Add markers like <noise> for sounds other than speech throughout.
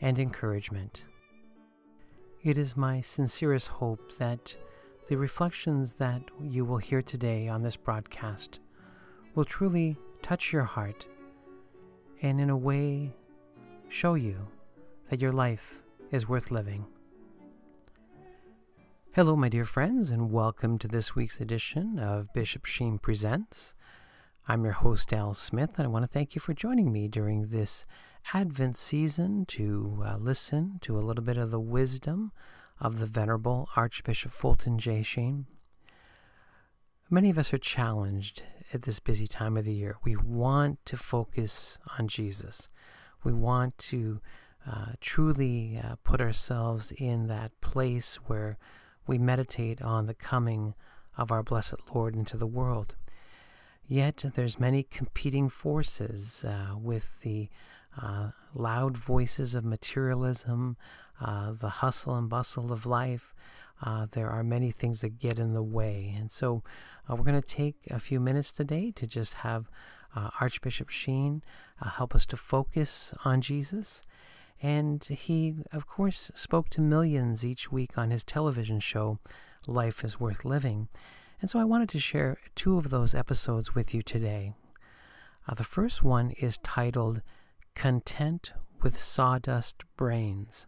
and encouragement. It is my sincerest hope that the reflections that you will hear today on this broadcast will truly touch your heart and, in a way, show you that your life is worth living. Hello, my dear friends, and welcome to this week's edition of Bishop Sheen Presents. I'm your host, Al Smith, and I want to thank you for joining me during this Advent season to uh, listen to a little bit of the wisdom of the Venerable Archbishop Fulton J. Sheen. Many of us are challenged at this busy time of the year. We want to focus on Jesus. We want to uh, truly uh, put ourselves in that place where we meditate on the coming of our blessed Lord into the world. Yet there's many competing forces uh, with the uh, loud voices of materialism, uh, the hustle and bustle of life. Uh, there are many things that get in the way. And so uh, we're going to take a few minutes today to just have uh, Archbishop Sheen uh, help us to focus on Jesus. And he, of course, spoke to millions each week on his television show, Life is Worth Living. And so I wanted to share two of those episodes with you today. the first one is titled content with sawdust brains.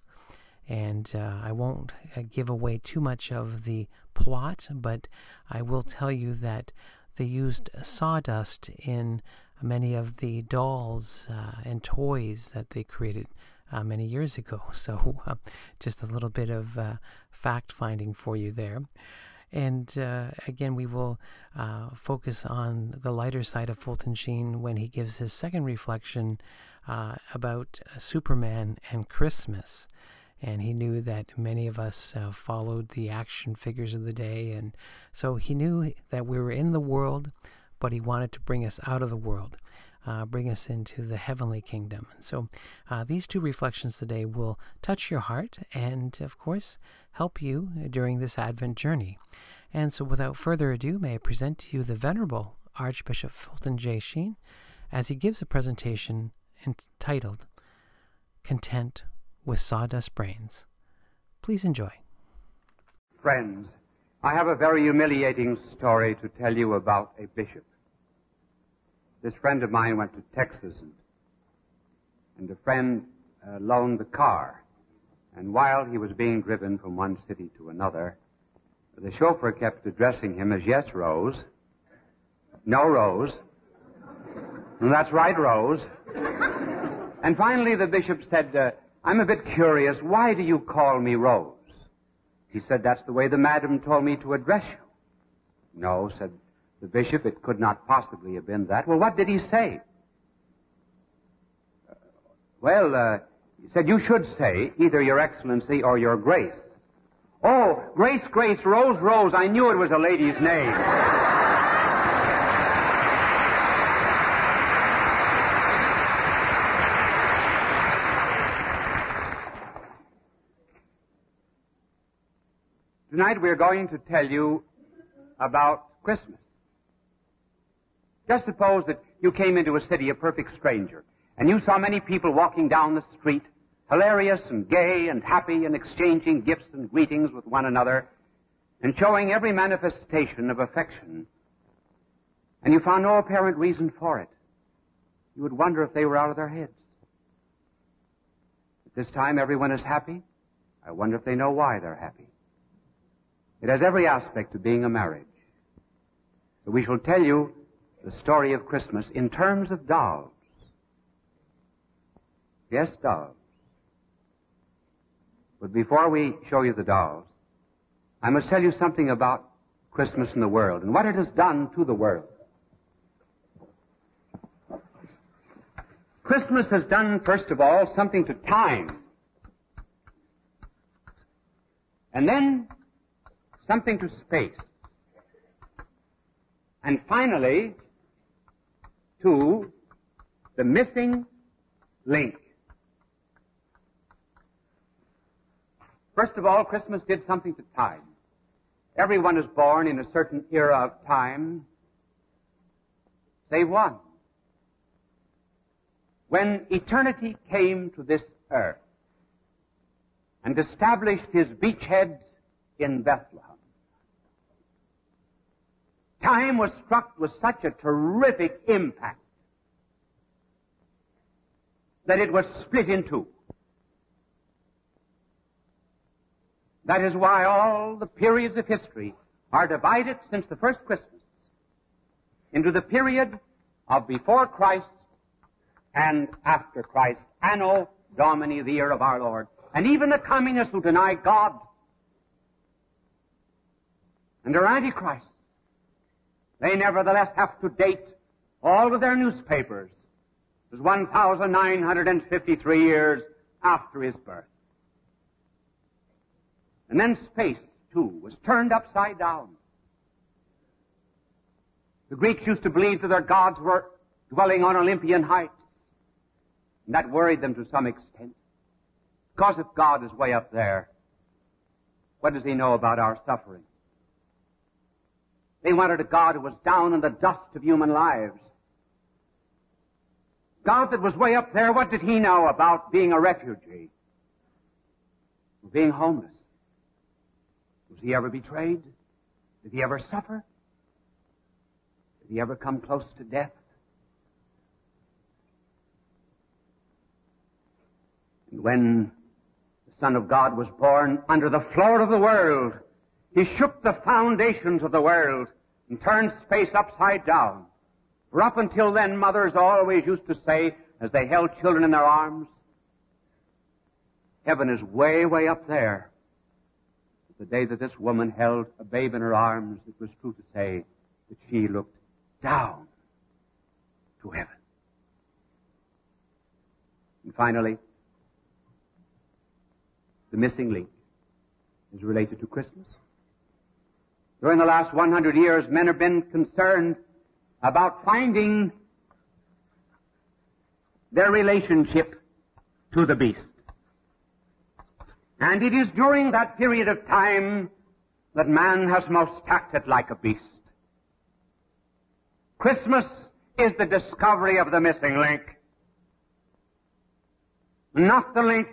And uh, I won't uh, give away too much of the plot, but I will tell you that they used sawdust in many of the dolls uh, and toys that they created uh, many years ago. <laughs> So, uh, just a little bit of uh, fact finding for you there. And uh, again, we will focus on the lighter side of Fulton Sheen when he gives his second reflection uh, about uh, Superman and Christmas. And he knew that many of us uh, followed the action figures of the day. And so he knew that we were in the world, but he wanted to bring us out of the world. Uh, bring us into the heavenly kingdom. And so, uh, these two reflections today will touch your heart and, of course, help you during this Advent journey. And so, without further ado, may I present to you the Venerable Archbishop Fulton J. Sheen as he gives a presentation entitled Content with Sawdust Brains. Please enjoy. Friends, I have a very humiliating story to tell you about a bishop. This friend of mine went to Texas and, and a friend uh, loaned the car. And while he was being driven from one city to another, the chauffeur kept addressing him as yes, Rose. No, Rose. That's right, Rose. And finally, the bishop said, uh, I'm a bit curious. Why do you call me Rose? He said, That's the way the madam told me to address you. No, said the bishop, it could not possibly have been that. Well, what did he say? Uh, well, uh, he said, You should say either Your Excellency or Your Grace. Oh, Grace, Grace, Rose, Rose. I knew it was a lady's name. Tonight we're going to tell you about Christmas. Just suppose that you came into a city a perfect stranger and you saw many people walking down the street, hilarious and gay and happy and exchanging gifts and greetings with one another and showing every manifestation of affection. And you found no apparent reason for it. You would wonder if they were out of their heads. At this time everyone is happy. I wonder if they know why they're happy. It has every aspect of being a marriage. So we shall tell you the story of Christmas in terms of dolls. Yes, dolls. But before we show you the dolls, I must tell you something about Christmas in the world and what it has done to the world. Christmas has done, first of all, something to time. And then something to space. And finally, to the missing link. First of all, Christmas did something to time. Everyone is born in a certain era of time, save one. When eternity came to this earth and established his beachhead in Bethlehem, time was struck with such a terrific impact that it was split in two. That is why all the periods of history are divided since the first Christmas into the period of before Christ and after Christ, Anno Domini, the year of our Lord. And even the communists who deny God and are Antichrist, they nevertheless have to date all of their newspapers as 1,953 years after his birth. And then space, too, was turned upside down. The Greeks used to believe that their gods were dwelling on Olympian heights. And that worried them to some extent. Because if God is way up there, what does he know about our suffering? They wanted a God who was down in the dust of human lives. God that was way up there, what did he know about being a refugee? Being homeless? Was he ever betrayed? Did he ever suffer? Did he ever come close to death? And when the Son of God was born under the floor of the world, he shook the foundations of the world and turned space upside down. For up until then, mothers always used to say, as they held children in their arms, heaven is way, way up there But the day that this woman held a babe in her arms, it was true to say that she looked down to heaven. And finally, the missing link is related to Christmas. During the last 100 years, men have been concerned about finding their relationship to the beast. And it is during that period of time that man has most acted like a beast. Christmas is the discovery of the missing link. Not the link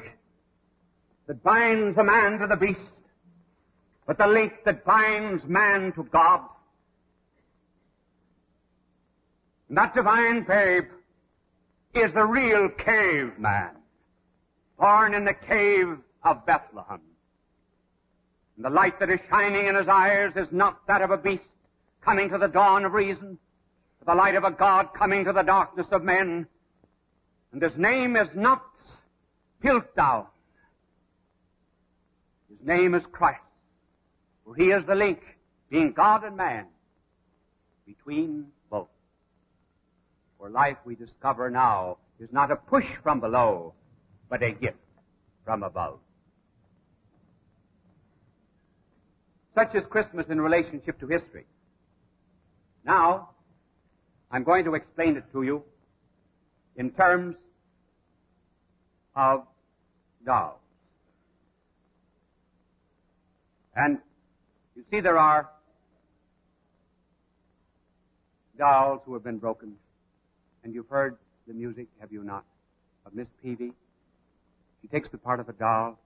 that binds a man to the beast, but the link that binds man to God. And that divine babe is the real caveman, born in the cave of Bethlehem. And the light that is shining in his eyes is not that of a beast coming to the dawn of reason, but the light of a God coming to the darkness of men. And his name is not Piltdown. His name is Christ, for he is the link, being God and man, between both. For life, we discover now, is not a push from below, but a gift from above. Such is Christmas in relationship to history. Now, I'm going to explain it to you in terms of dolls. And you see there are dolls who have been broken. And you've heard the music, have you not, of Miss Peavey? She takes the part of a doll,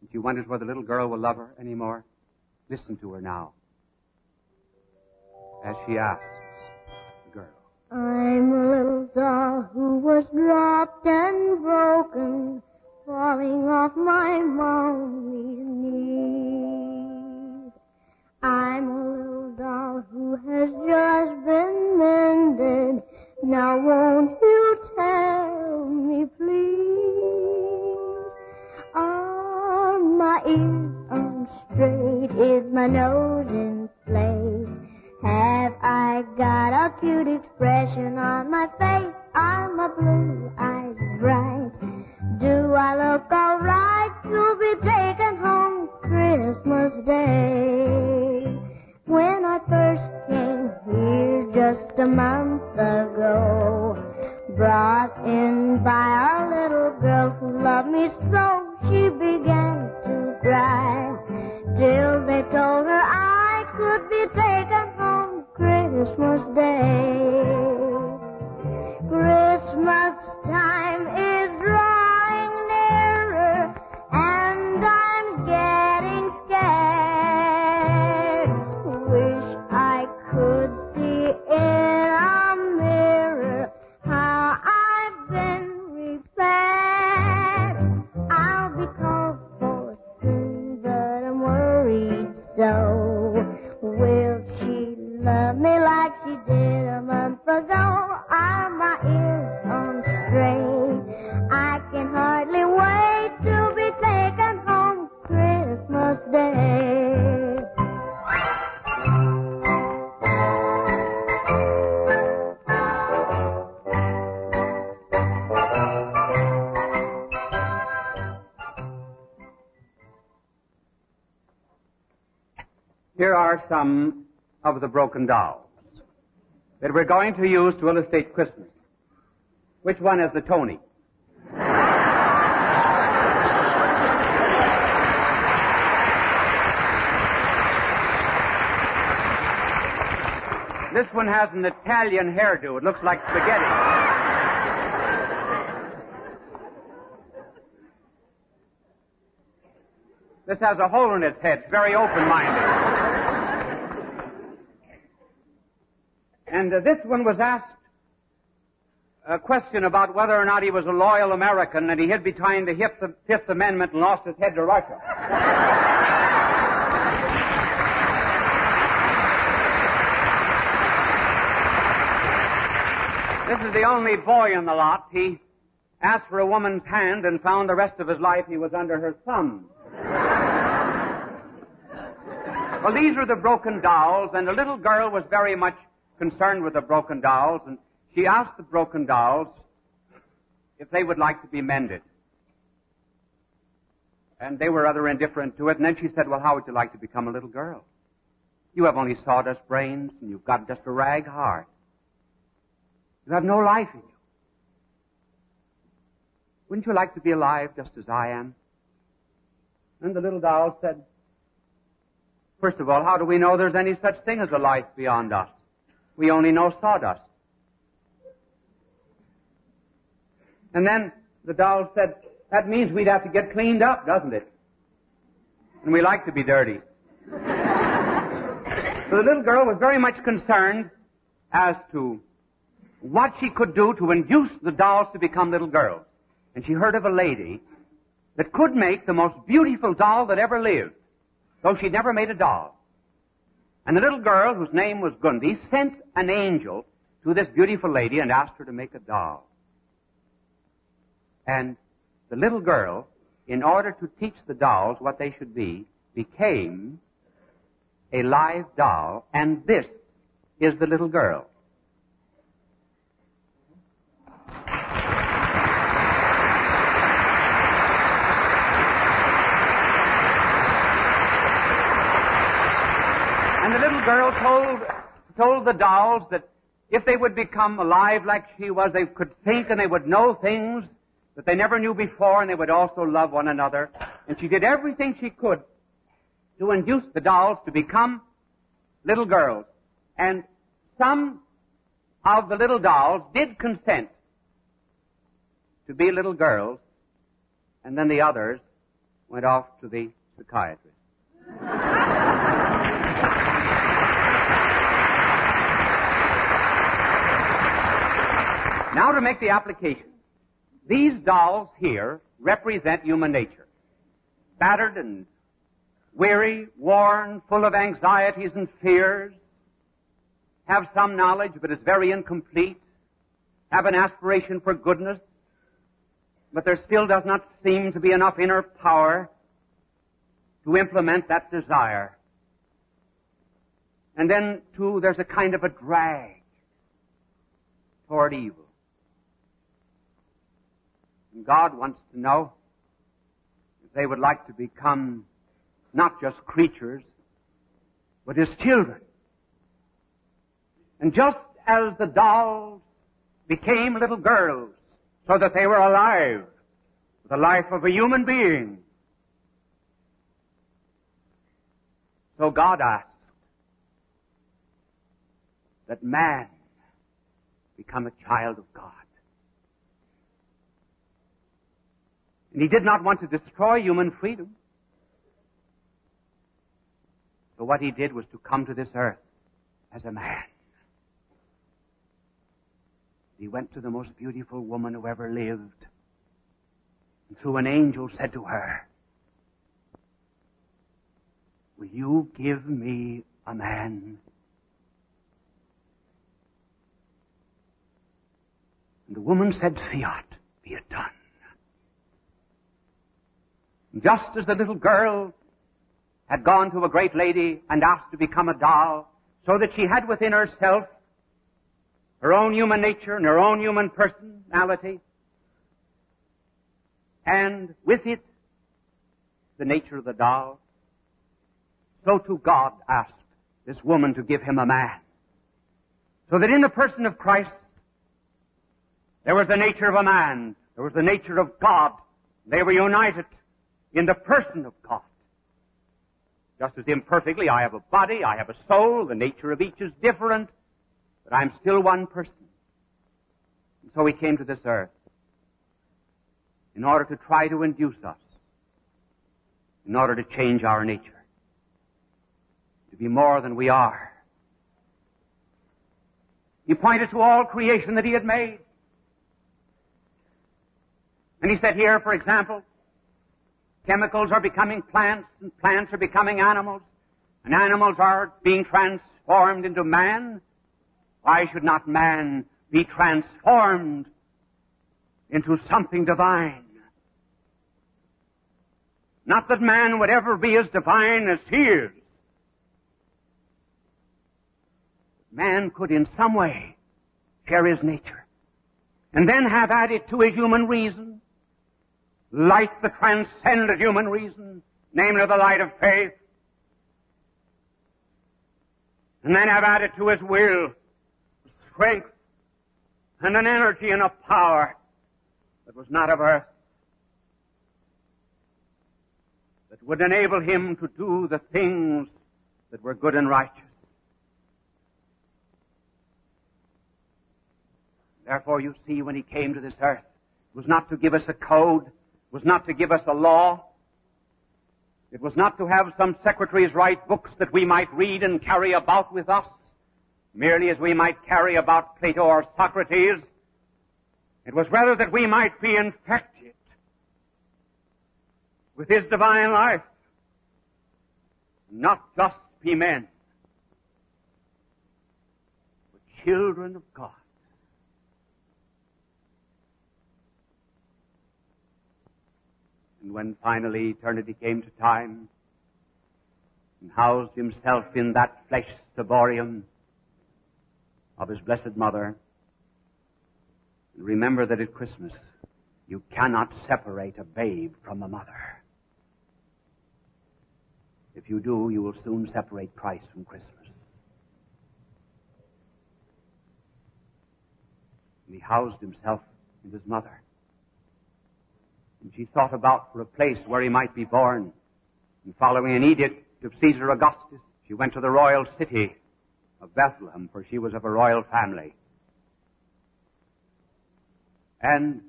and she wonders whether the little girl will love her anymore. Listen to her now as she asks the girl. I'm a little doll who was dropped and broken, falling off my mommy's knees. I'm a little doll who has just been mended. Now won't you tell me, please? Are my ears on straight? Is my nose in place? Have I got a cute expression on my face? Are my blue eyes bright? Do I look alright? to be taken home Christmas Day. When I first came here just a month ago, brought in by a little girl who loved me so, she began to cry. Till they told her I could be taken home Christmas Day. Some of the broken dolls that we're going to use to illustrate Christmas. Which one is the Tony? This one has an Italian hairdo. It looks like spaghetti. This has a hole in its head. It's very open-minded. And uh, Uh, this one was asked a question about whether or not he was a loyal American and he hid behind the Fifth, Fifth Amendment and lost his head to Russia. This is the only boy in the lot. He asked for a woman's hand and found the rest of his life he was under her thumb. well, these were the broken dolls, and the little girl was very much concerned with the broken dolls, and she asked the broken dolls if they would like to be mended. And they were rather indifferent to it, and then she said, well, how would you like to become a little girl? You have only sawdust brains, and you've got just a rag heart. You have no life in you. Wouldn't you like to be alive just as I am? And the little doll said, First of all, how do we know there's any such thing as a life beyond us? We only know sawdust. And then the doll said, that means we'd have to get cleaned up, doesn't it? And we like to be dirty. so the little girl was very much concerned as to what she could do to induce the dolls to become little girls. And she heard of a lady that could make the most beautiful doll that ever lived, though she'd never made a doll. And the little girl, whose name was Gundi, sent an angel to this beautiful lady and asked her to make a doll. And the little girl, in order to teach the dolls what they should be, became a live doll, and this is the little girl. Girl told, told the dolls that if they would become alive like she was, they could think and they would know things that they never knew before and they would also love one another. And she did everything she could to induce the dolls to become little girls. And some of the little dolls did consent to be little girls, and then the others went off to the psychiatrist. <laughs> Now to make the application. These dolls here represent human nature. Battered and weary, worn, full of anxieties and fears, have some knowledge but is very incomplete, have an aspiration for goodness, but there still does not seem to be enough inner power to implement that desire. And then, too, there's a kind of a drag toward evil. And God wants to know if they would like to become not just creatures, but His children. And just as the dolls became little girls so that they were alive, with the life of a human being, so God asked that man become a child of God. And he did not want to destroy human freedom. So what he did was to come to this earth as a man. He went to the most beautiful woman who ever lived. And through an angel said to her, Will you give me a man? And the woman said, Fiat, be it done. Just as the little girl had gone to a great lady and asked to become a doll so that she had within herself her own human nature and her own human personality and with it the nature of the doll. So too God asked this woman to give him a man. So that in the person of Christ there was the nature of a man, there was the nature of God. They were united in the person of God. Just as imperfectly, I have a body, I have a soul, the nature of each is different, but I'm still one person. And so he came to this earth in order to try to induce us, in order to change our nature, to be more than we are. He pointed to all creation that he had made. And he said here, for example, chemicals are becoming plants and plants are becoming animals and animals are being transformed into man. Why should not man be transformed into something divine? Not that man would ever be as divine as he is. Man could in some way share his nature and then have added to his human reason light that transcended human reason, namely the light of faith, and then have added to his will strength and an energy and a power that was not of earth. That would enable him to do the things that were good and righteous. Therefore, you see, when he came to this earth, it was not to give us a code, was not to give us a law, it was not to have some secretaries write books that we might read and carry about with us, merely as we might carry about Plato or Socrates. It was rather that we might be infected with His divine life. Not just be men, but children of God. And when finally eternity came to time, and housed himself in that flesh ciborium of his blessed mother, And remember that at Christmas you cannot separate a babe from a mother. If you do, you will soon separate Christ from Christmas. And he housed himself in his mother. And she thought about for a place where he might be born. And following an edict of Caesar Augustus, she went to the royal city of Bethlehem, for she was of a royal family. And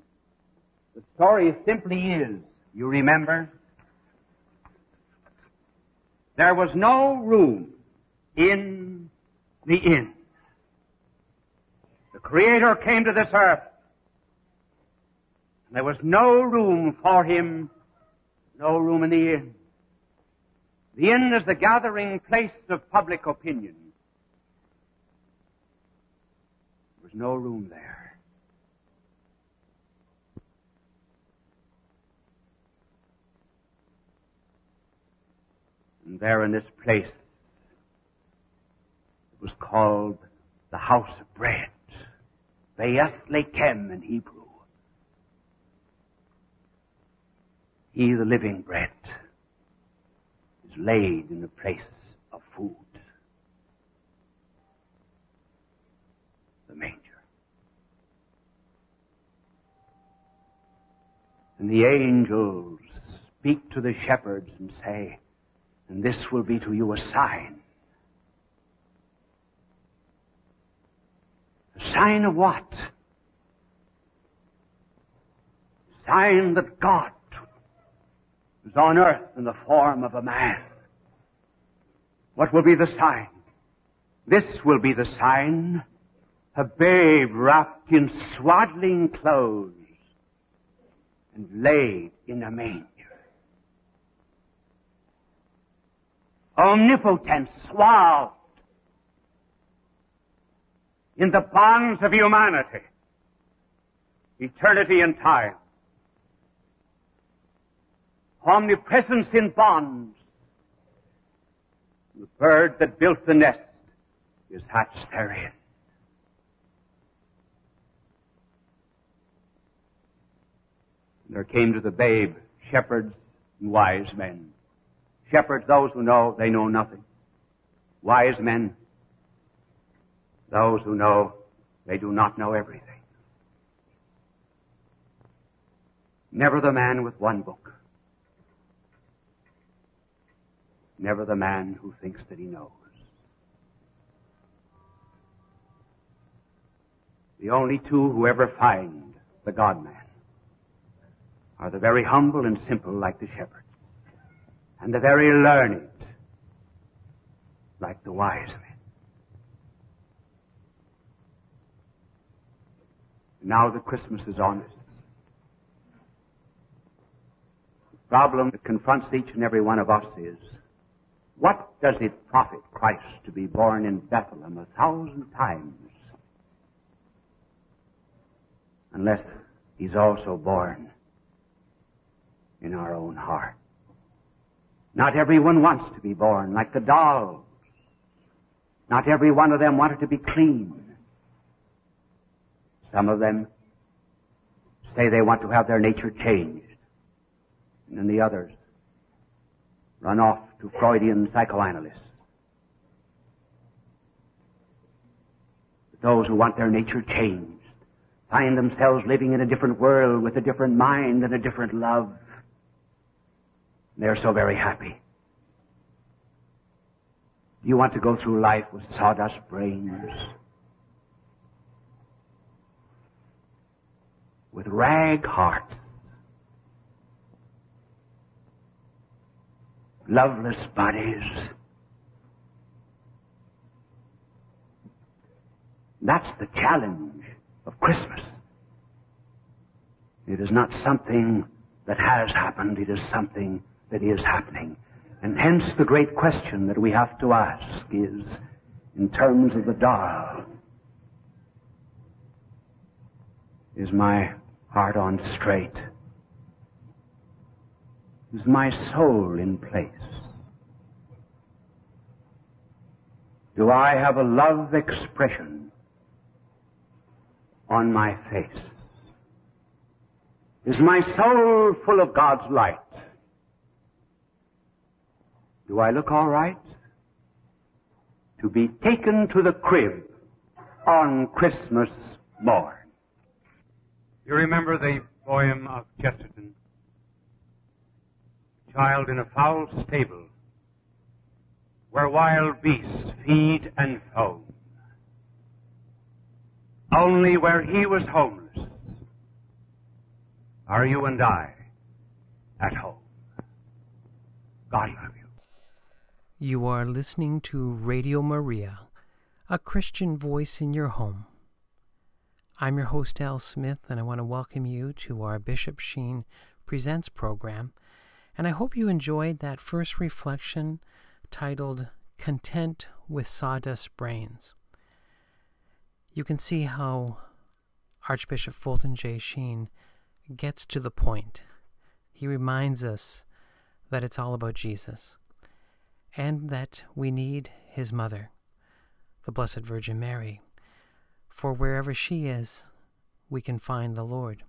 the story simply is, you remember, there was no room in the inn. The Creator came to this earth. There was no room for him, no room in the inn. The inn is the gathering place of public opinion. There was no room there. And there in this place, it was called the house of bread. Beit Lechem in Hebrew. He, the living bread, is laid in the place of food. The manger. And the angels speak to the shepherds and say, and this will be to you a sign. A sign of what? A sign that God on earth in the form of a man. What will be the sign? This will be the sign. A babe wrapped in swaddling clothes and laid in a manger. omnipotent, swathed in the bonds of humanity, eternity and time. Omnipresence in bonds, The bird that built the nest is hatched therein. There came to the babe shepherds and wise men. Shepherds, those who know they know nothing. Wise men, those who know they do not know everything. Never the man with one book. Never the man who thinks that he knows. The only two who ever find the God-man are the very humble and simple like the shepherds, and the very learned like the wise men. Now that Christmas is on us, the problem that confronts each and every one of us is, what does it profit Christ to be born in Bethlehem a thousand times unless he's also born in our own heart? Not everyone wants to be born like the dolls. Not every one of them wanted to be clean. Some of them say they want to have their nature changed. And then the others run off to Freudian psychoanalysts. Those who want their nature changed find themselves living in a different world with a different mind and a different love. They're so very happy. Do you want to go through life with sawdust brains? With rag hearts? Loveless bodies? That's the challenge of Christmas. It is not something that has happened, it is something that is happening. And hence the great question that we have to ask is, in terms of the doll, is my heart on straight? Is my soul in place? Do I have a love expression on my face? Is my soul full of God's light? Do I look all right? To be taken to the crib on Christmas morn. You remember the poem of Chesterton? Child in a foul stable, where wild beasts feed and foam. Only where he was homeless are you and I at home. God love you. You are listening to Radio Maria, a Christian voice in your home. I'm your host, Al Smith, and I want to welcome you to our Bishop Sheen Presents program. And I hope you enjoyed that first reflection titled Content with Sawdust Brains. You can see how Archbishop Fulton J. Sheen gets to the point. He reminds us that it's all about Jesus and that we need his mother, the Blessed Virgin Mary, for wherever she is, we can find the Lord.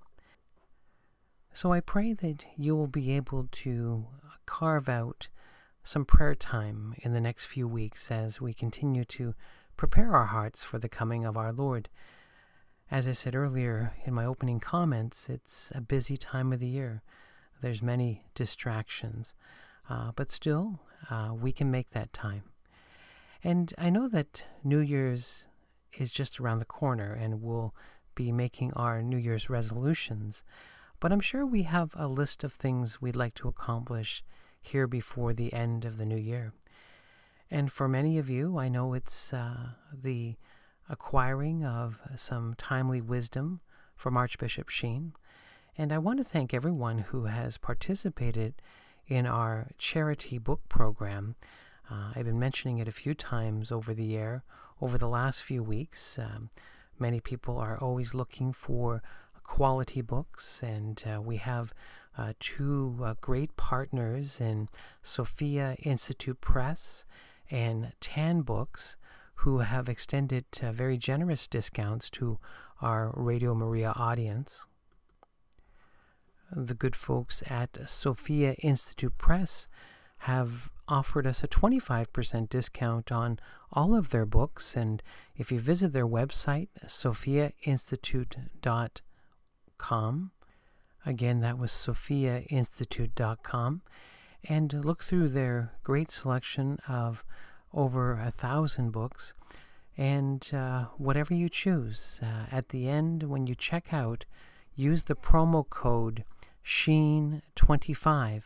So I pray that you will be able to carve out some prayer time in the next few weeks as we continue to prepare our hearts for the coming of our Lord. As I said earlier in my opening comments, it's a busy time of the year. There's many distractions. Uh, but still, uh, we can make that time. And I know that New Year's is just around the corner and we'll be making our New Year's resolutions. But I'm sure we have a list of things we'd like to accomplish here before the end of the new year. And for many of you, I know it's uh, the acquiring of some timely wisdom from Archbishop Sheen. And I want to thank everyone who has participated in our charity book program. Uh, I've been mentioning it a few times over the air over the last few weeks. Um, many people are always looking for quality books, and uh, we have uh, two uh, great partners in Sophia Institute Press and Tan Books, who have extended uh, very generous discounts to our Radio Maria audience. The good folks at Sophia Institute Press have offered us a 25% discount on all of their books. And if you visit their website, sophiainstitute.com, again, that was sophiainstitute.com, and look through their great selection of over a thousand books. And uh, whatever you choose, uh, at the end, when you check out, use the promo code SHEEN25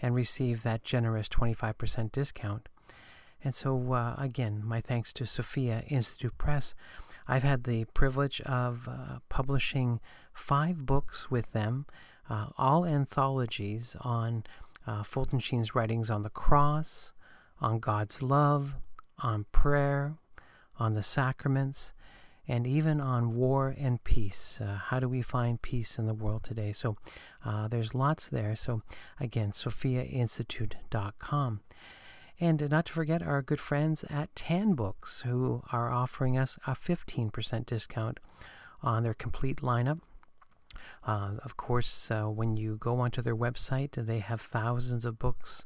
and receive that generous 25% discount. And so, uh, again, my thanks to Sophia Institute Press. I've had the privilege of uh, publishing five books with them, uh, all anthologies on uh, Fulton Sheen's writings on the cross, on God's love, on prayer, on the sacraments, and even on war and peace. Uh, how do we find peace in the world today? So uh, there's lots there. So again, sophiainstitute.com. And not to forget our good friends at Tan Books, who are offering us a 15% discount on their complete lineup. Uh, of course, uh, when you go onto their website, they have thousands of books.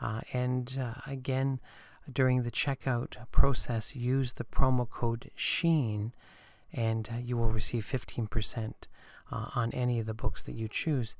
Uh, and uh, again, during the checkout process, use the promo code SHEEN and you will receive 15% uh, on any of the books that you choose.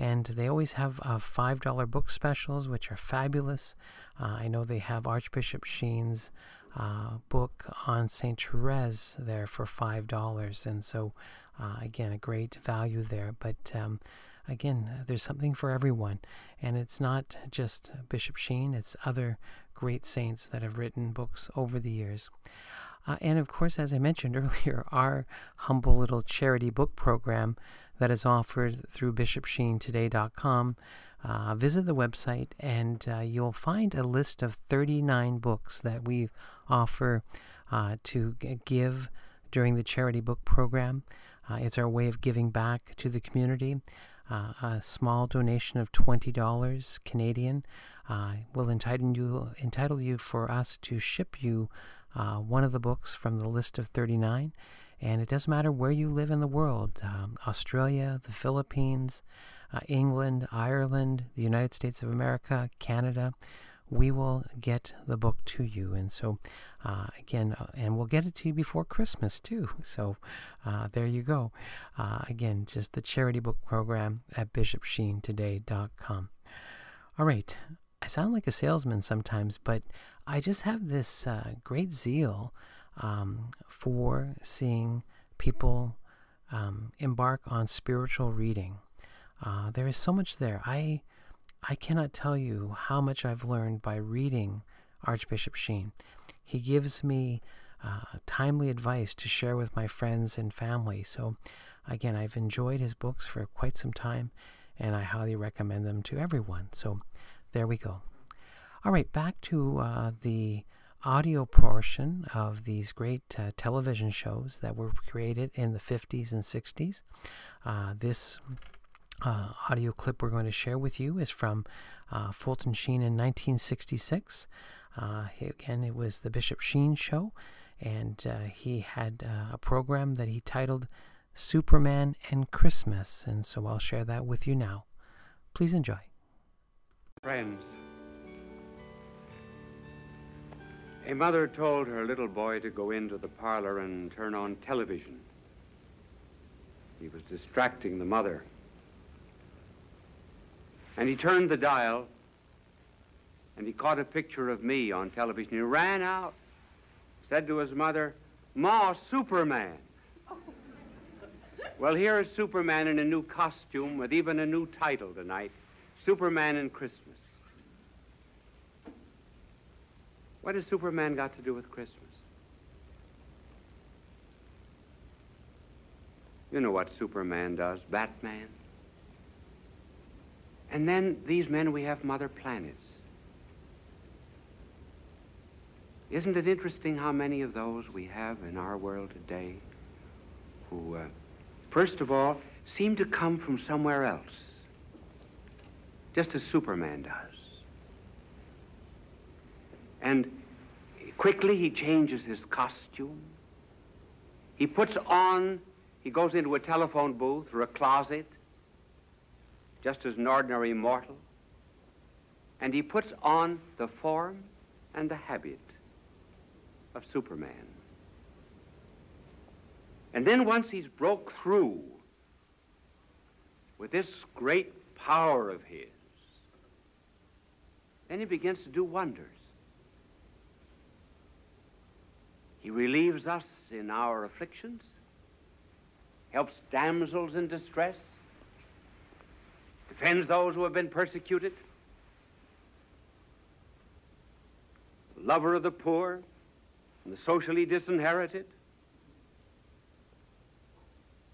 And they always have uh, $5 book specials, which are fabulous. Uh, I know they have Archbishop Sheen's uh, book on St. Therese there for $5. And so, uh, again, a great value there. But um, again, there's something for everyone. And it's not just Bishop Sheen, it's other great saints that have written books over the years. Uh, and of course, as I mentioned <laughs> earlier, our humble little charity book program that is offered through bishopsheentoday.com. Uh, visit the website and uh, you'll find a list of 39 books that we offer uh, to g- give during the charity book program. Uh, it's our way of giving back to the community. Uh, a small donation of $20 Canadian will entitle you, entitle you for us to ship you uh, one of the books from the list of 39. And it doesn't matter where you live in the world um, Australia, the Philippines, uh, England, Ireland, the United States of America, Canada. We will get the book to you. And so, uh, again, uh, and we'll get it to you before Christmas too. So, uh, there you go. Uh, again, just the charity book program at bishopsheentoday.com. All right. I sound like a salesman sometimes, but I just have this uh, great zeal um, for seeing people um, embark on spiritual reading. Uh, there is so much there. I I cannot tell you how much I've learned by reading Archbishop Sheen. He gives me uh, timely advice to share with my friends and family. So, again, I've enjoyed his books for quite some time, and I highly recommend them to everyone. So, there we go. All right, back to uh, the audio portion of these great uh, television shows that were created in the 50s and 60s. Uh, this uh, audio clip we're going to share with you is from uh, Fulton Sheen in 1966. Uh, again, it was the Bishop Sheen Show, and he had a program that he titled Superman and Christmas, and so I'll share that with you now. Please enjoy. Friends, a mother told her little boy to go into the parlor and turn on television. He was distracting the mother. And he turned the dial and he caught a picture of me on television. He ran out, said to his mother, Ma, Superman. Well, here is Superman in a new costume with even a new title tonight Superman and Christmas. What has Superman got to do with Christmas? You know what Superman does, Batman. And then these men we have mother planets. Isn't it interesting how many of those we have in our world today who, uh, first of all, seem to come from somewhere else? just as Superman does. And Quickly, he changes his costume. He puts on, he goes into a telephone booth or a closet, just as an ordinary mortal, and he puts on the form and the habit of Superman. And then once he's broke through with this great power of his, then he begins to do wonders. He relieves us in our afflictions, helps damsels in distress, defends those who have been persecuted, lover of the poor and the socially disinherited.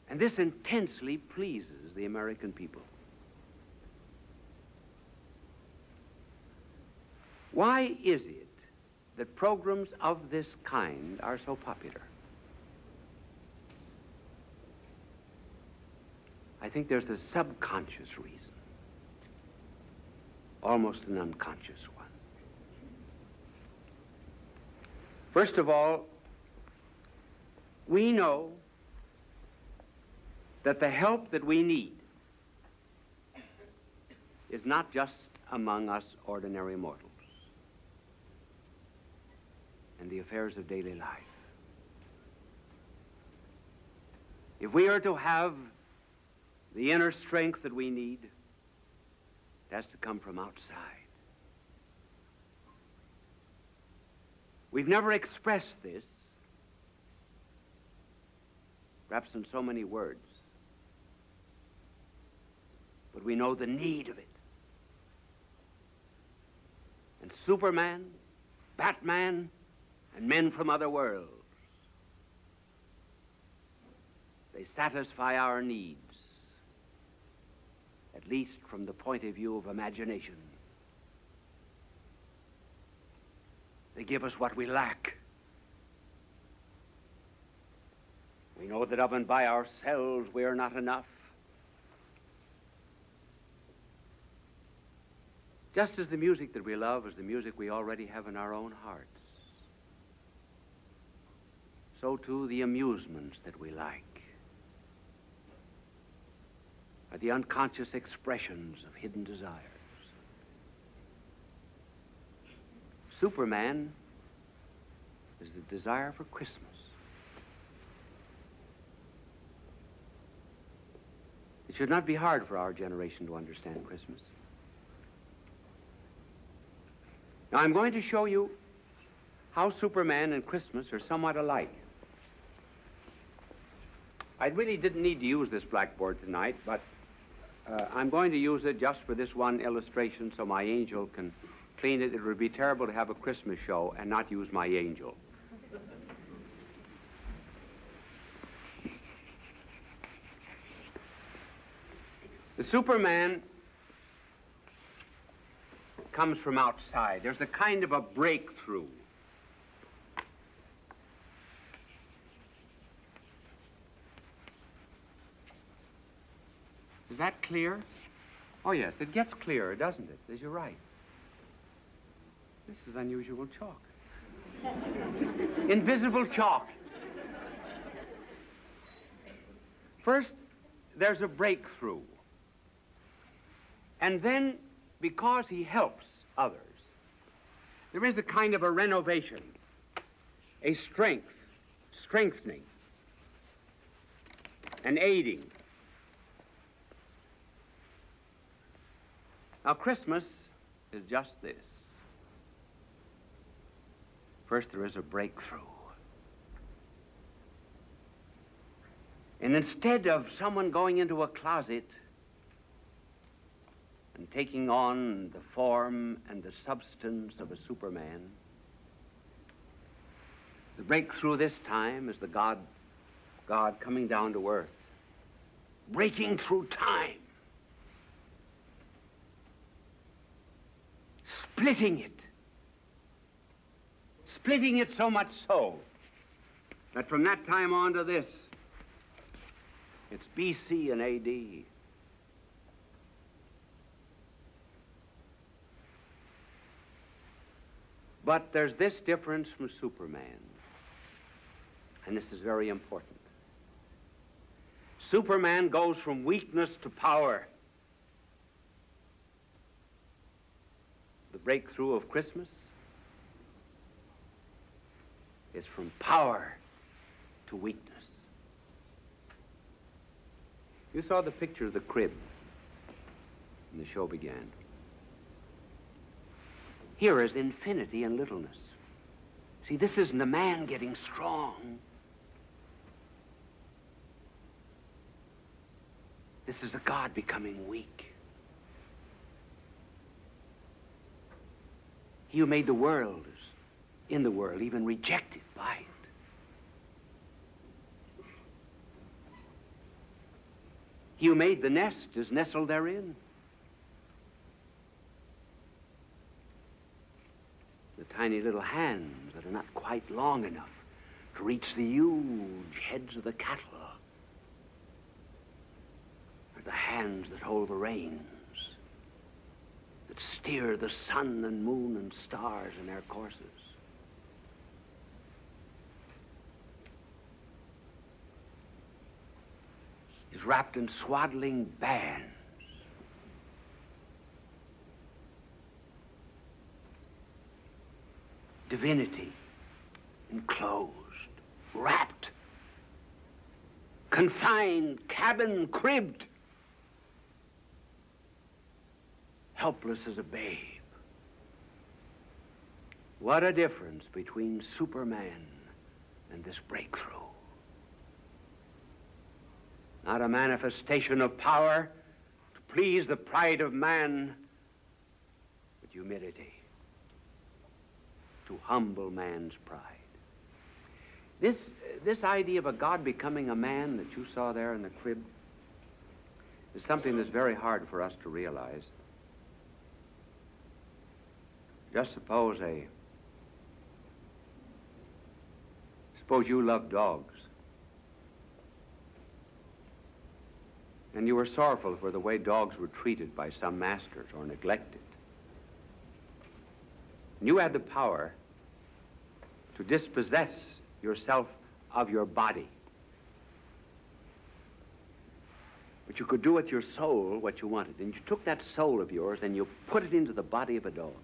And this intensely pleases the American people. Why is it that programs of this kind are so popular? I think there's a subconscious reason, almost an unconscious one. First of all, we know that the help that we need is not just among us ordinary mortals and the affairs of daily life. If we are to have the inner strength that we need, it has to come from outside. We've never expressed this, perhaps in so many words, but we know the need of it. And Superman, Batman, and men from other worlds, they satisfy our needs, at least from the point of view of imagination. They give us what we lack. We know that of and by ourselves we are not enough. Just as the music that we love is the music we already have in our own hearts, so too the amusements that we like are the unconscious expressions of hidden desires. Superman is the desire for Christmas. It should not be hard for our generation to understand Christmas. Now, I'm going to show you how Superman and Christmas are somewhat alike. I really didn't need to use this blackboard tonight, but uh, I'm going to use it just for this one illustration so my angel can clean it. It would be terrible to have a Christmas show and not use my angel. The Superman comes from outside. There's a kind of a breakthrough. Is that clear? Oh, yes, it gets clearer, doesn't it? As you're right. This is unusual chalk. <laughs> Invisible chalk. First, there's a breakthrough. And then, because he helps others, there is a kind of a renovation, a strength, strengthening, an aiding. Now, Christmas is just this. First, there is a breakthrough. And instead of someone going into a closet and taking on the form and the substance of a Superman, the breakthrough this time is the God, God coming down to earth, breaking through time, splitting it splitting it so much so that from that time on to this, it's BC and AD. But there's this difference from Superman. And this is very important. Superman goes from weakness to power. The breakthrough of Christmas is from power to weakness. You saw the picture of the crib, and the show began. Here is infinity and littleness. See, this isn't a man getting strong. This is a God becoming weak. He who made the world is in the world, even rejected by it. He who made the nest is nestled therein. The tiny little hands that are not quite long enough to reach the huge heads of the cattle are the hands that hold the reins, that steer the sun and moon and stars in their courses. is wrapped in swaddling bands. Divinity enclosed, wrapped, confined, cabin cribbed, helpless as a babe. What a difference between Superman and this breakthrough not a manifestation of power to please the pride of man, but humility to humble man's pride. This, this idea of a God becoming a man that you saw there in the crib is something that's very hard for us to realize. Just suppose a suppose you love dogs. and you were sorrowful for the way dogs were treated by some masters or neglected. And you had the power to dispossess yourself of your body. But you could do with your soul what you wanted. And you took that soul of yours and you put it into the body of a dog.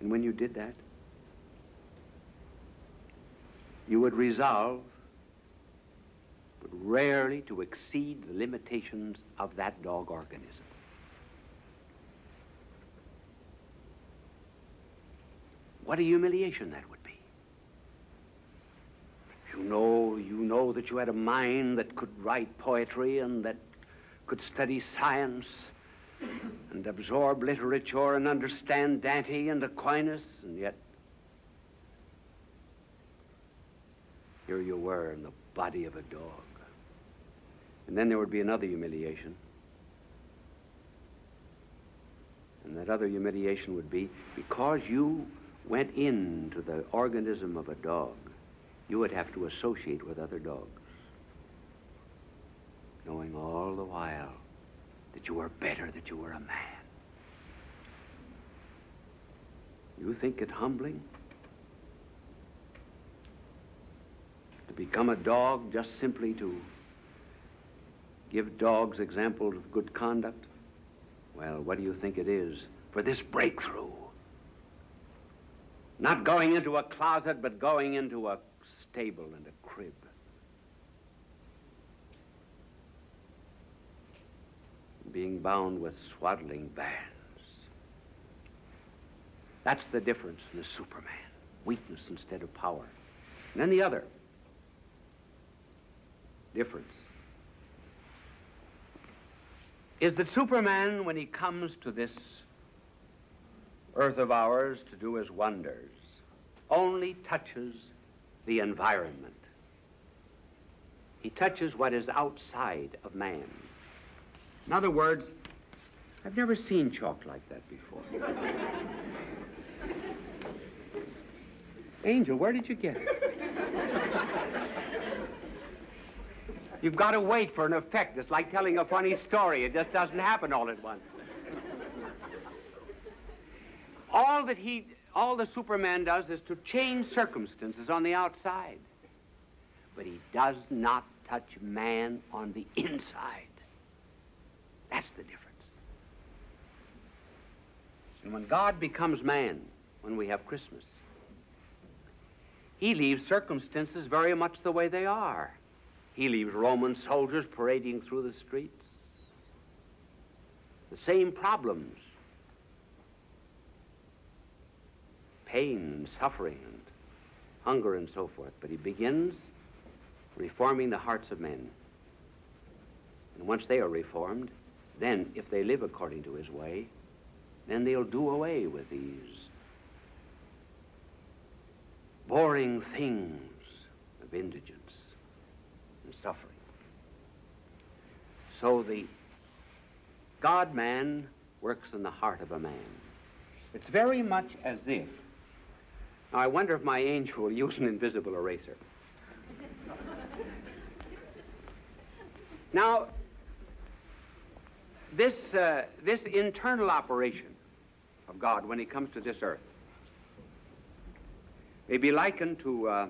And when you did that, you would resolve, but rarely to exceed the limitations of that dog organism. What a humiliation that would be. You know, you know that you had a mind that could write poetry and that could study science and absorb literature and understand Dante and Aquinas, and yet Here you were in the body of a dog. And then there would be another humiliation. And that other humiliation would be because you went into the organism of a dog, you would have to associate with other dogs, knowing all the while that you were better, that you were a man. You think it humbling? to become a dog just simply to give dogs examples of good conduct? Well, what do you think it is for this breakthrough? Not going into a closet, but going into a stable and a crib. Being bound with swaddling bands. That's the difference in the Superman. Weakness instead of power. And then the other difference is that Superman, when he comes to this earth of ours to do his wonders, only touches the environment. He touches what is outside of man. In other words, I've never seen chalk like that before. <laughs> Angel, where did you get it? <laughs> You've got to wait for an effect. It's like telling a funny story. It just doesn't happen all at once. all that he, all the Superman does is to change circumstances on the outside. But he does not touch man on the inside. That's the difference. And when God becomes man, when we have Christmas, he leaves circumstances very much the way they are. He leaves Roman soldiers parading through the streets. The same problems pain suffering and hunger and so forth. But he begins reforming the hearts of men. And once they are reformed, then if they live according to his way, then they'll do away with these boring things of indigence and suffering. So the God man works in the heart of a man. It's very much as if. Now, I wonder if my angel will use an invisible eraser. <laughs> now, this, uh, this internal operation of God when he comes to this earth may be likened to, uh,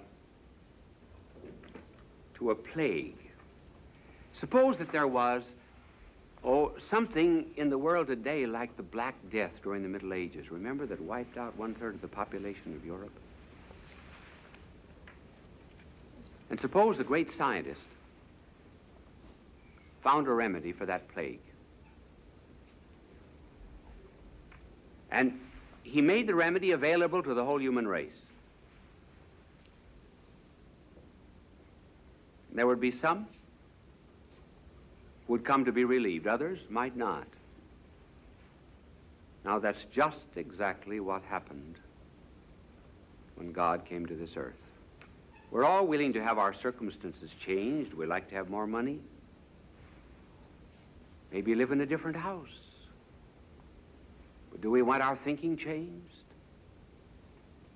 to a plague. Suppose that there was, oh, something in the world today like the Black Death during the Middle Ages. Remember that wiped out one third of the population of Europe? And suppose a great scientist found a remedy for that plague. And he made the remedy available to the whole human race. There would be some who would come to be relieved. Others might not. Now, that's just exactly what happened when God came to this earth. We're all willing to have our circumstances changed. We like to have more money. Maybe live in a different house. But do we want our thinking changed?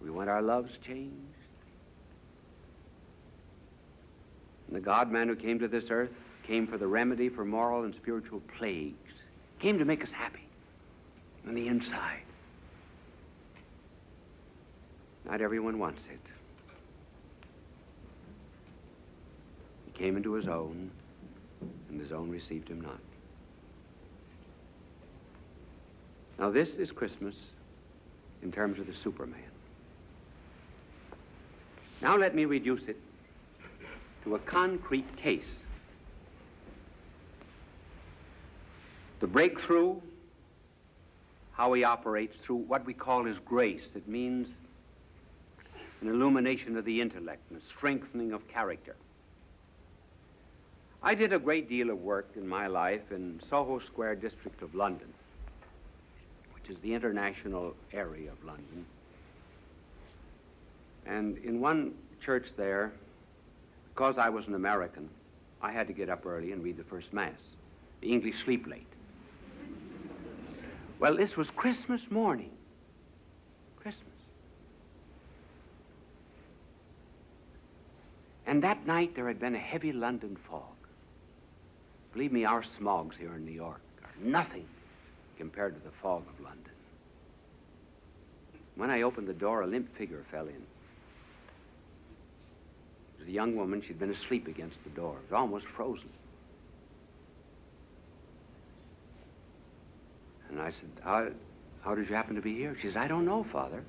We want our loves changed? And the God man who came to this earth came for the remedy for moral and spiritual plagues, came to make us happy on the inside. Not everyone wants it. He came into his own, and his own received him not. Now, this is Christmas in terms of the Superman. Now, let me reduce it to a concrete case. The breakthrough, how he operates through what we call his grace. It means an illumination of the intellect and a strengthening of character. I did a great deal of work in my life in Soho Square district of London, which is the international area of London. And in one church there, because I was an American, I had to get up early and read the first Mass. The English sleep late. Well, this was Christmas morning. Christmas. And that night there had been a heavy London fog. Believe me, our smogs here in New York are nothing compared to the fog of London. When I opened the door, a limp figure fell in It was a young woman. She'd been asleep against the door. It was almost frozen. And I said, how, how did you happen to be here? She said, I don't know, Father.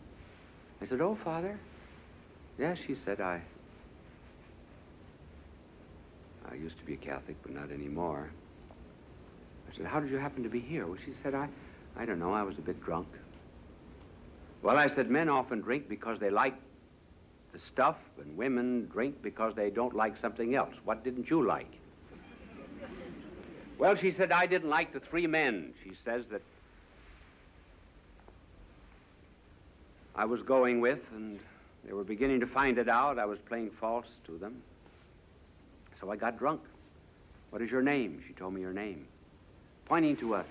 I said, oh, Father? Yes, she said, I... I used to be a Catholic, but not anymore. Said, how did you happen to be here? Well, she said, I, I don't know, I was a bit drunk. Well, I said, men often drink because they like the stuff, and women drink because they don't like something else. What didn't you like? well, she said, I didn't like the three men. She says that I was going with, and they were beginning to find it out. I was playing false to them. So I got drunk. What is your name? She told me your name. Pointing to a,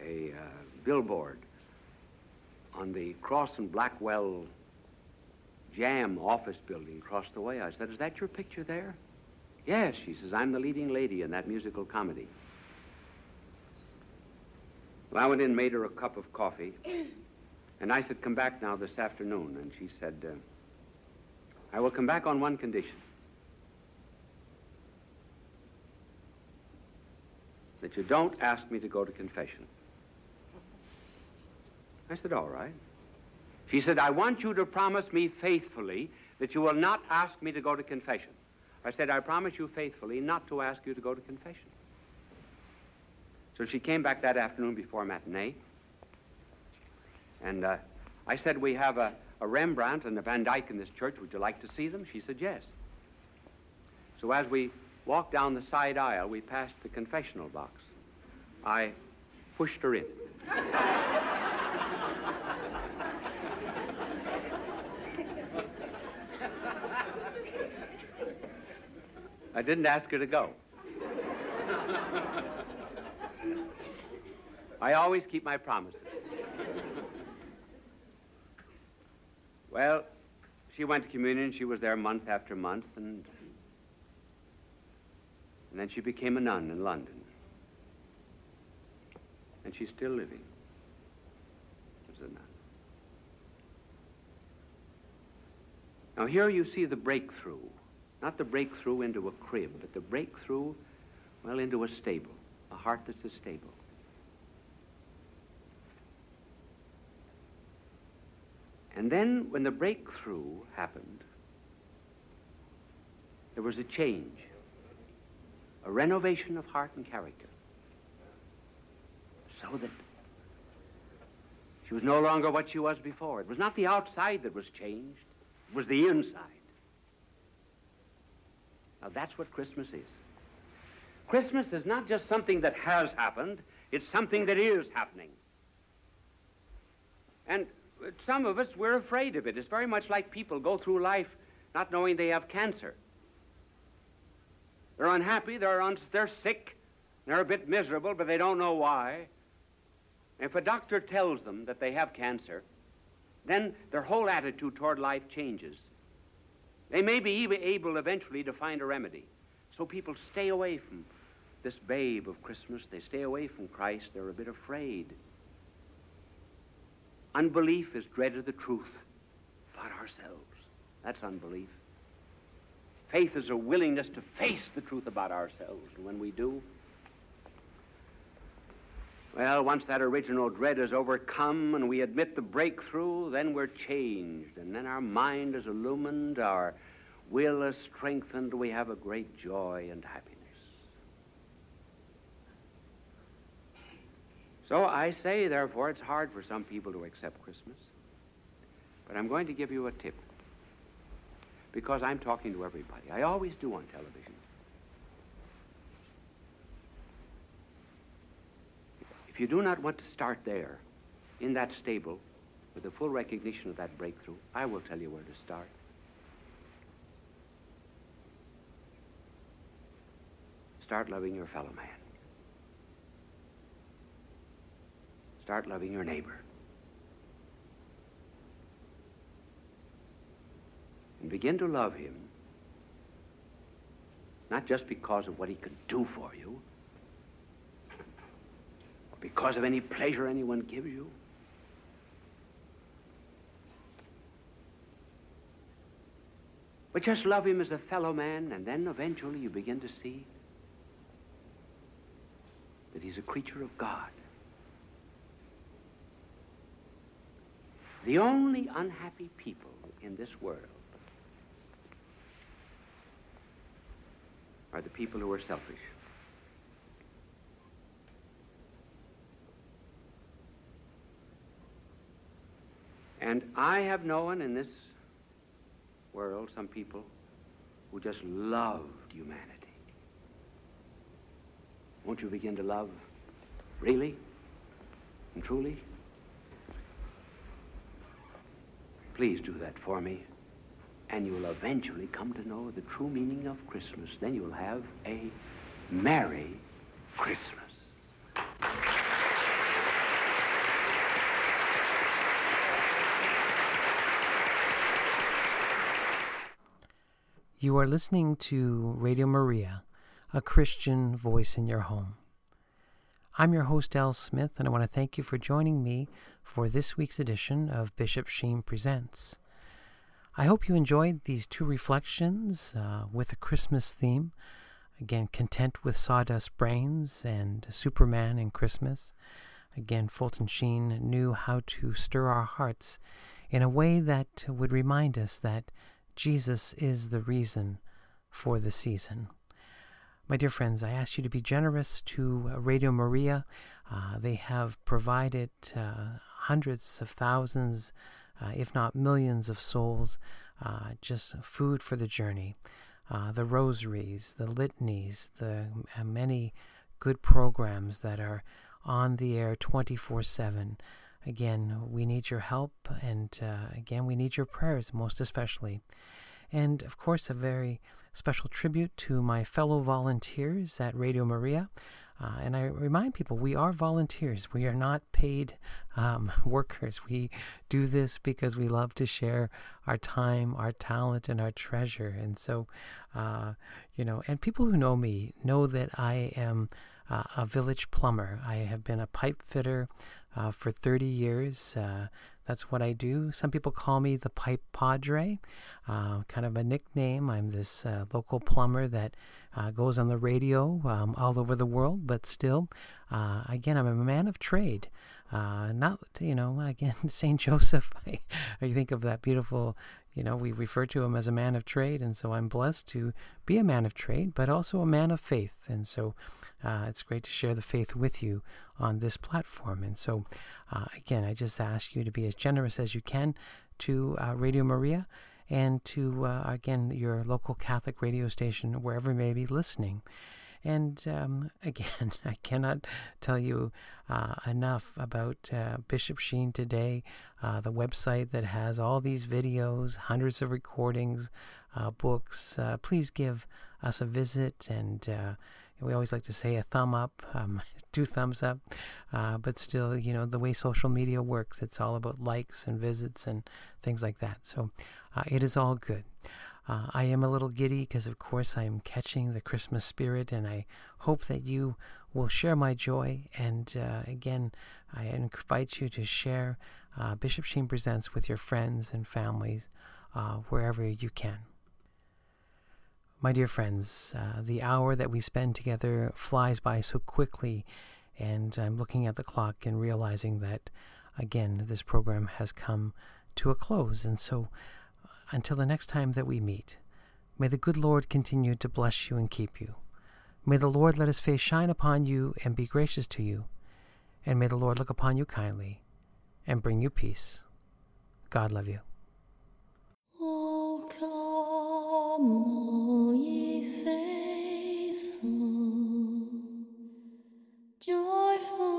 a uh, billboard on the Crosse and Blackwell Jam office building across the way. I said, Is that your picture there? Yes, she says, I'm the leading lady in that musical comedy. Well, I went in, made her a cup of coffee, <clears throat> and I said, come back now this afternoon. And she said, uh, I will come back on one condition. That you don't ask me to go to confession. I said, all right. She said, I want you to promise me faithfully that you will not ask me to go to confession. I said, I promise you faithfully not to ask you to go to confession. So she came back that afternoon before matinee. And uh, I said, We have a, a Rembrandt and a Van Dyck in this church. Would you like to see them? She said, Yes. So as we walked down the side aisle, we passed the confessional box. I pushed her in. I didn't ask her to go. I always keep my promises. well, she went to communion. She was there month after month, and, and then she became a nun in London. And she's still living as a nun. Now, here you see the breakthrough not the breakthrough into a crib, but the breakthrough, well, into a stable, a heart that's a stable. And then when the breakthrough happened, there was a change, a renovation of heart and character. So that she was no longer what she was before. It was not the outside that was changed, it was the inside. Now, that's what Christmas is. Christmas is not just something that has happened, it's something that is happening. And some of us, we're afraid of it. It's very much like people go through life not knowing they have cancer. They're unhappy, they're, un- they're sick, they're a bit miserable, but they don't know why. If a doctor tells them that they have cancer, then their whole attitude toward life changes. They may be able eventually to find a remedy. So people stay away from this babe of Christmas. They stay away from Christ. They're a bit afraid. Unbelief is dread of the truth about ourselves. That's unbelief. Faith is a willingness to face the truth about ourselves. And when we do, well, once that original dread is overcome and we admit the breakthrough, then we're changed. And then our mind is illumined, our will is strengthened, we have a great joy and happiness. So I say, therefore, it's hard for some people to accept Christmas. But I'm going to give you a tip. Because I'm talking to everybody. I always do on television. If you do not want to start there, in that stable, with the full recognition of that breakthrough, I will tell you where to start. Start loving your fellow man. Start loving your neighbor. And begin to love him, not just because of what he can do for you, or because of any pleasure anyone gives you. But just love him as a fellow man, and then eventually you begin to see that he's a creature of God. The only unhappy people in this world are the people who are selfish. And I have known in this world some people who just loved humanity. Won't you begin to love really and truly? Please do that for me, and you'll eventually come to know the true meaning of Christmas. Then you'll have a Merry Christmas. You are listening to Radio Maria, a Christian voice in your home. I'm your host, Al Smith, and I want to thank you for joining me for this week's edition of Bishop Sheen Presents. I hope you enjoyed these two reflections uh, with a Christmas theme. Again, Content with Sawdust Brains and Superman and Christmas. Again, Fulton Sheen knew how to stir our hearts in a way that would remind us that Jesus is the reason for the season. My dear friends, I ask you to be generous to Radio Maria. Uh, they have provided uh, hundreds of thousands, uh, if not millions, of souls uh, just food for the journey. Uh, the rosaries, the litanies, the uh, many good programs that are on the air 24 7. Again, we need your help, and again, we need your prayers most especially. And of course, a very special tribute to my fellow volunteers at Radio Maria. Uh, and I remind people we are volunteers. We are not paid um, <laughs> workers. We do this because we love to share our time, our talent, and our treasure. And so, uh, you know, and people who know me know that I am uh, a village plumber. I have been a pipe fitter uh, for 30 years. That's what I do. Some people call me the Pipe Padre, uh, kind of a nickname. I'm this uh, local plumber that uh, goes on the radio um, all over the world, but still, uh, again, I'm a man of trade. Uh, not, you know, again, <laughs> St. Joseph, I, I think of that beautiful you know, we refer to him as a man of trade, and so I'm blessed to be a man of trade, but also a man of faith. And so uh, it's great to share the faith with you on this platform. And so, uh, again, I just ask you to be as generous as you can to uh, Radio Maria and to, uh, again, your local Catholic radio station, wherever you may be listening. And um, <laughs> again, I cannot tell you uh, enough about uh, Bishop Sheen today, uh, the website that has all these videos, hundreds of recordings, uh, books. Uh, please give us a visit. And uh, we always like to say a thumb up, um, <laughs> two thumbs up. but still, you know, the way social media works, it's all about likes and visits and things like that. So it is all good. Uh, I am a little giddy because, of course, I am catching the Christmas spirit, and I hope that you will share my joy. And uh, again, I invite you to share uh, Bishop Sheen Presents with your friends and families uh, wherever you can. My dear friends, uh, the hour that we spend together flies by so quickly, and I'm looking at the clock and realizing that, again, this program has come to a close. And so, until the next time that we meet, may the good Lord continue to bless you and keep you. May the Lord let his face shine upon you and be gracious to you. And may the Lord look upon you kindly and bring you peace. God love you. Come, ye faithful, joyful.